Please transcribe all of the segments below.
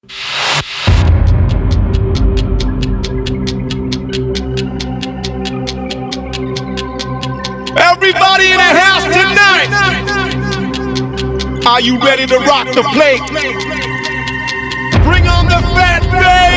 Everybody in the house tonight. Are you ready to rock the plate? Bring on the fat bass.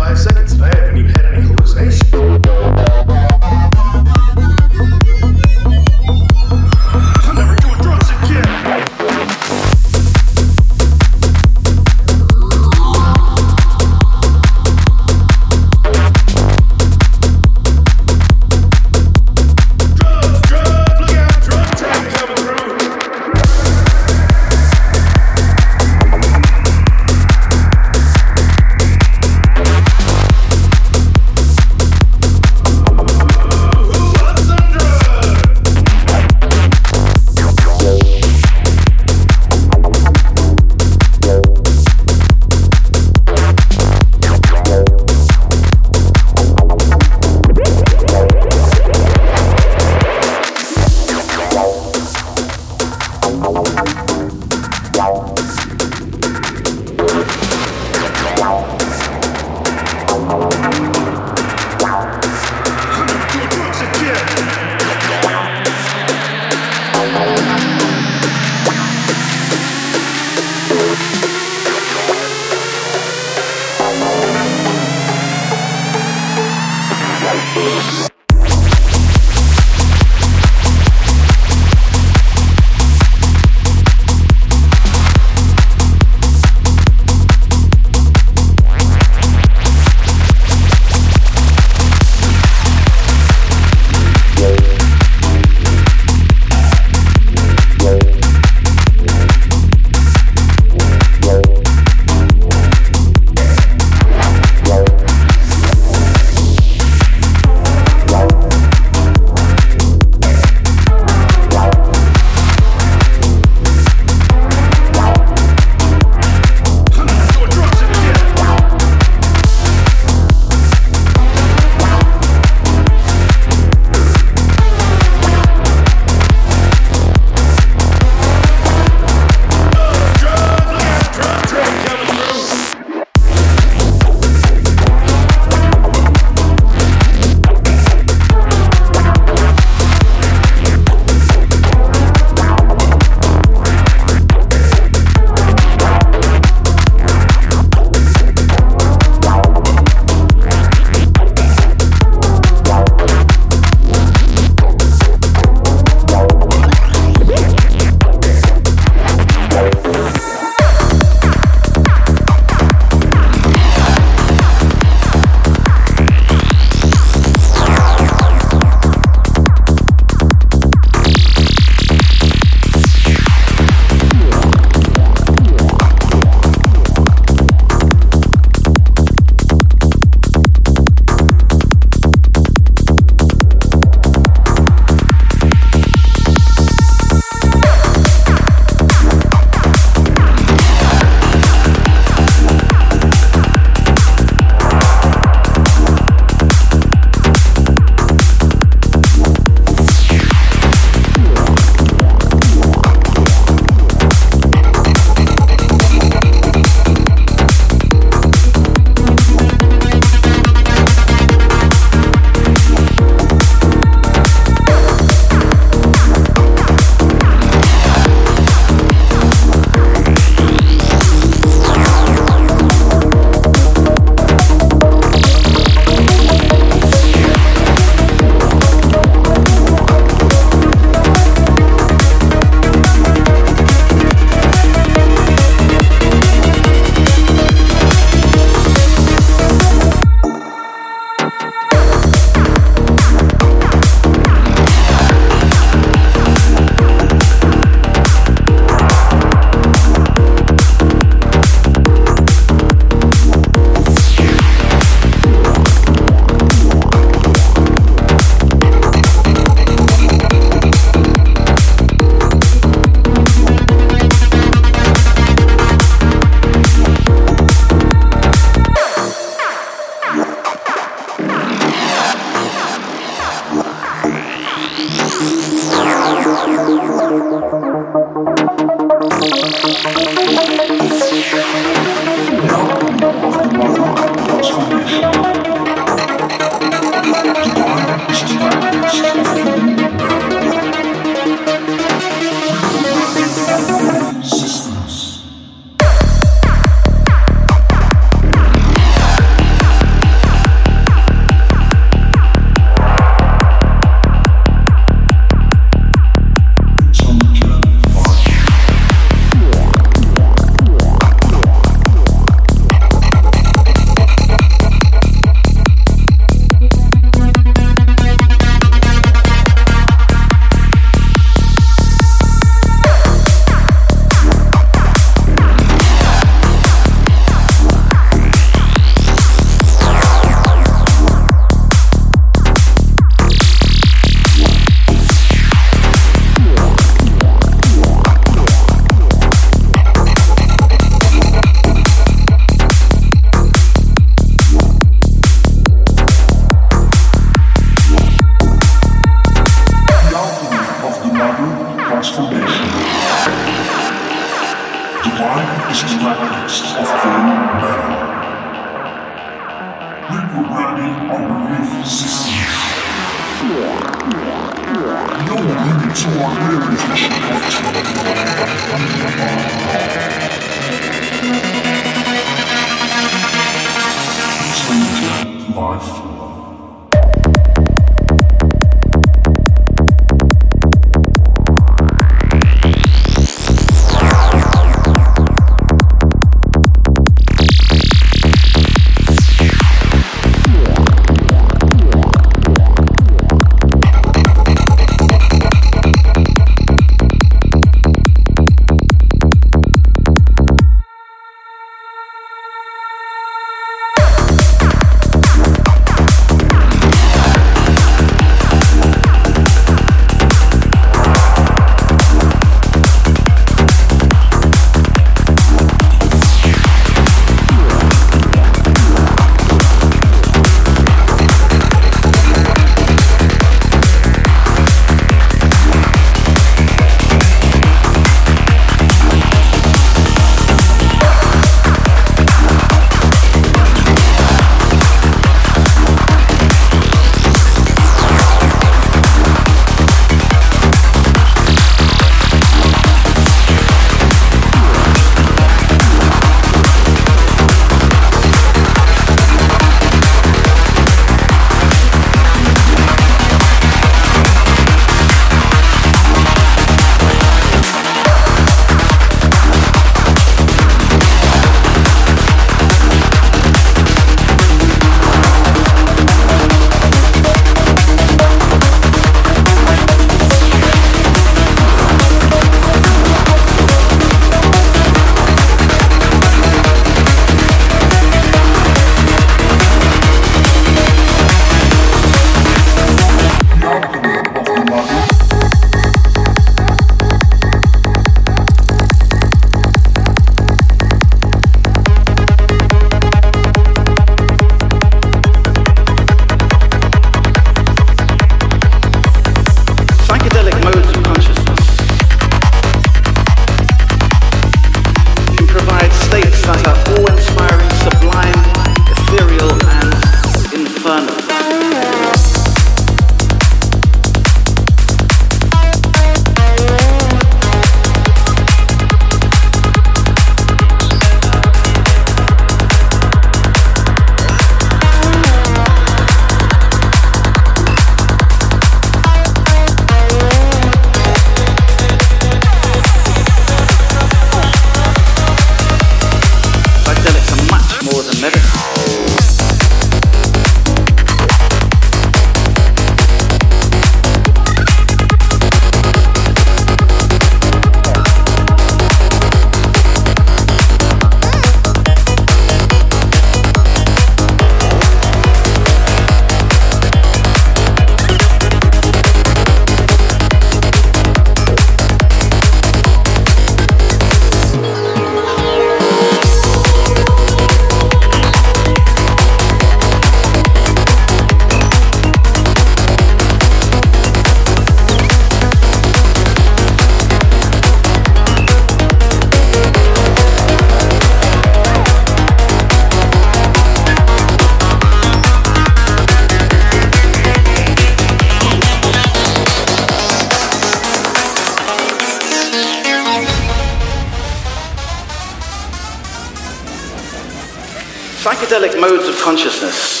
psychedelic modes of consciousness.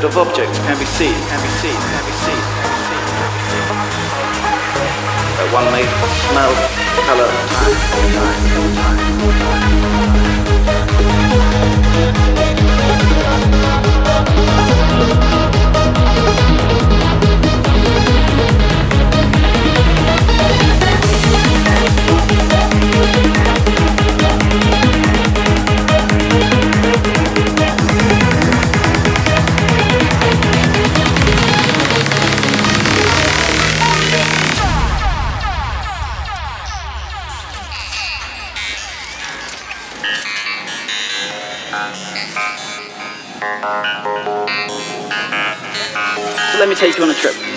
Beautiful of objects can be seen, can be seen, can be seen, can be seen, can be seen. That one may smell, color, time, So let me take you on a trip.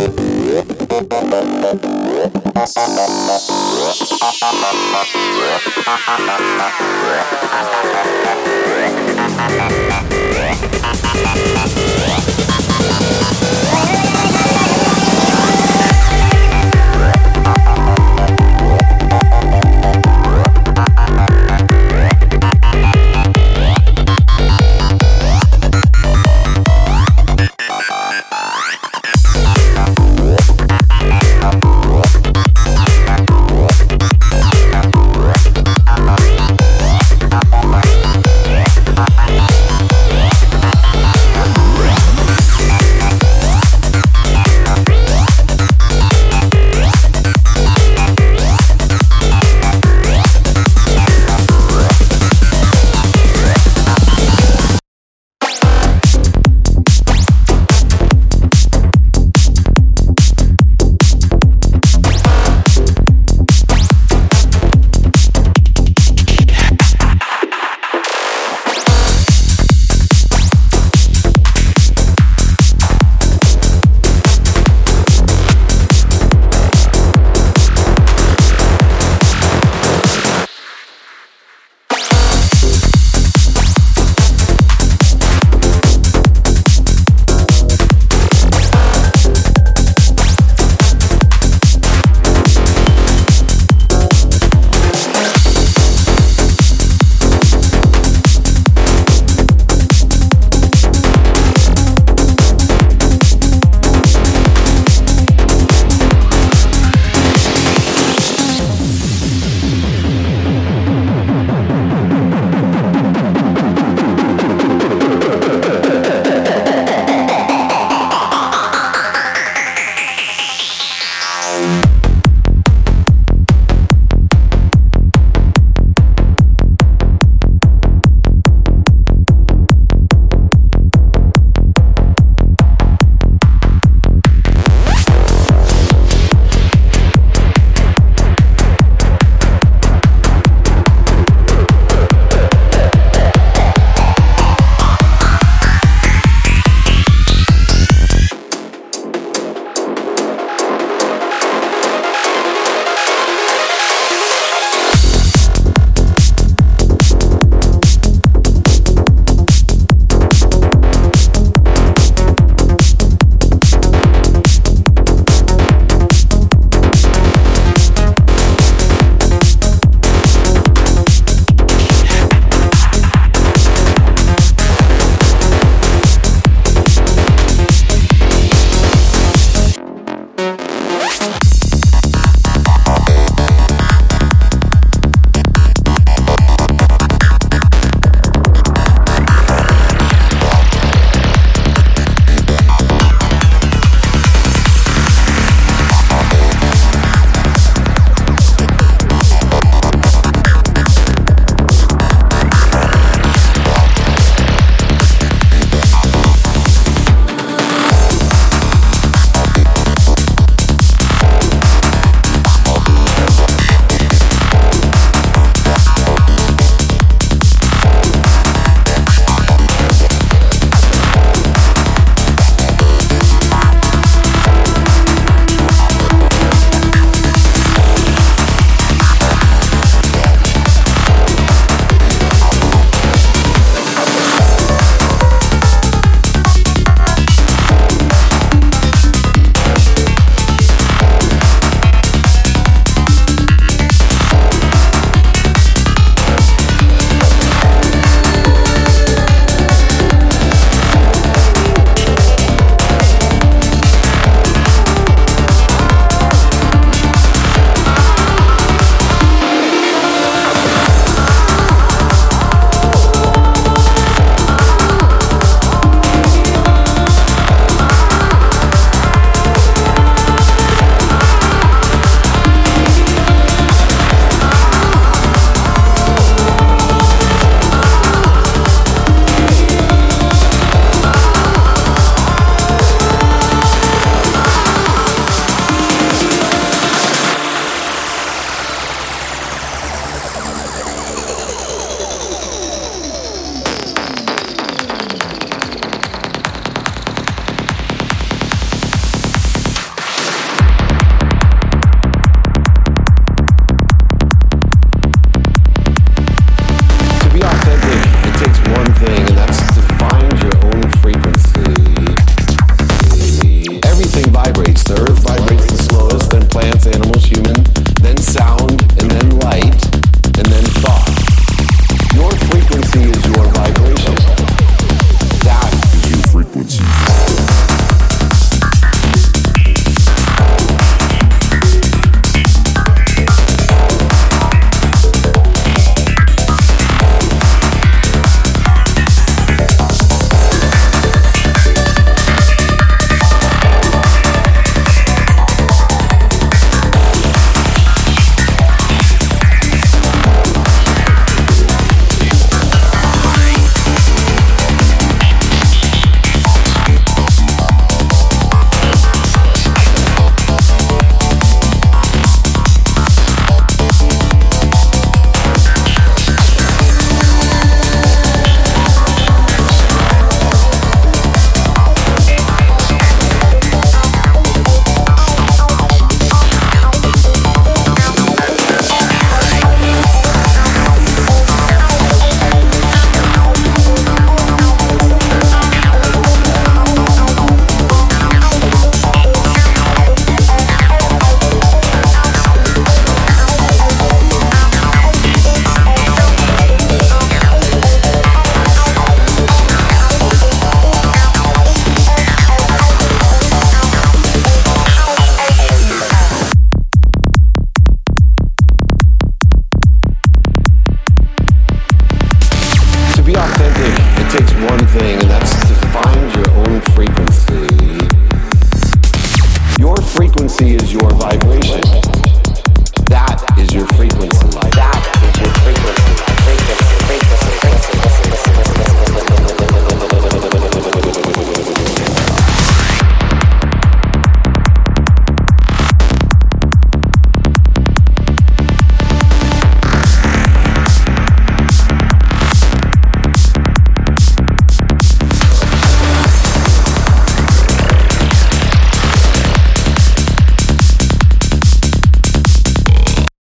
Yeah.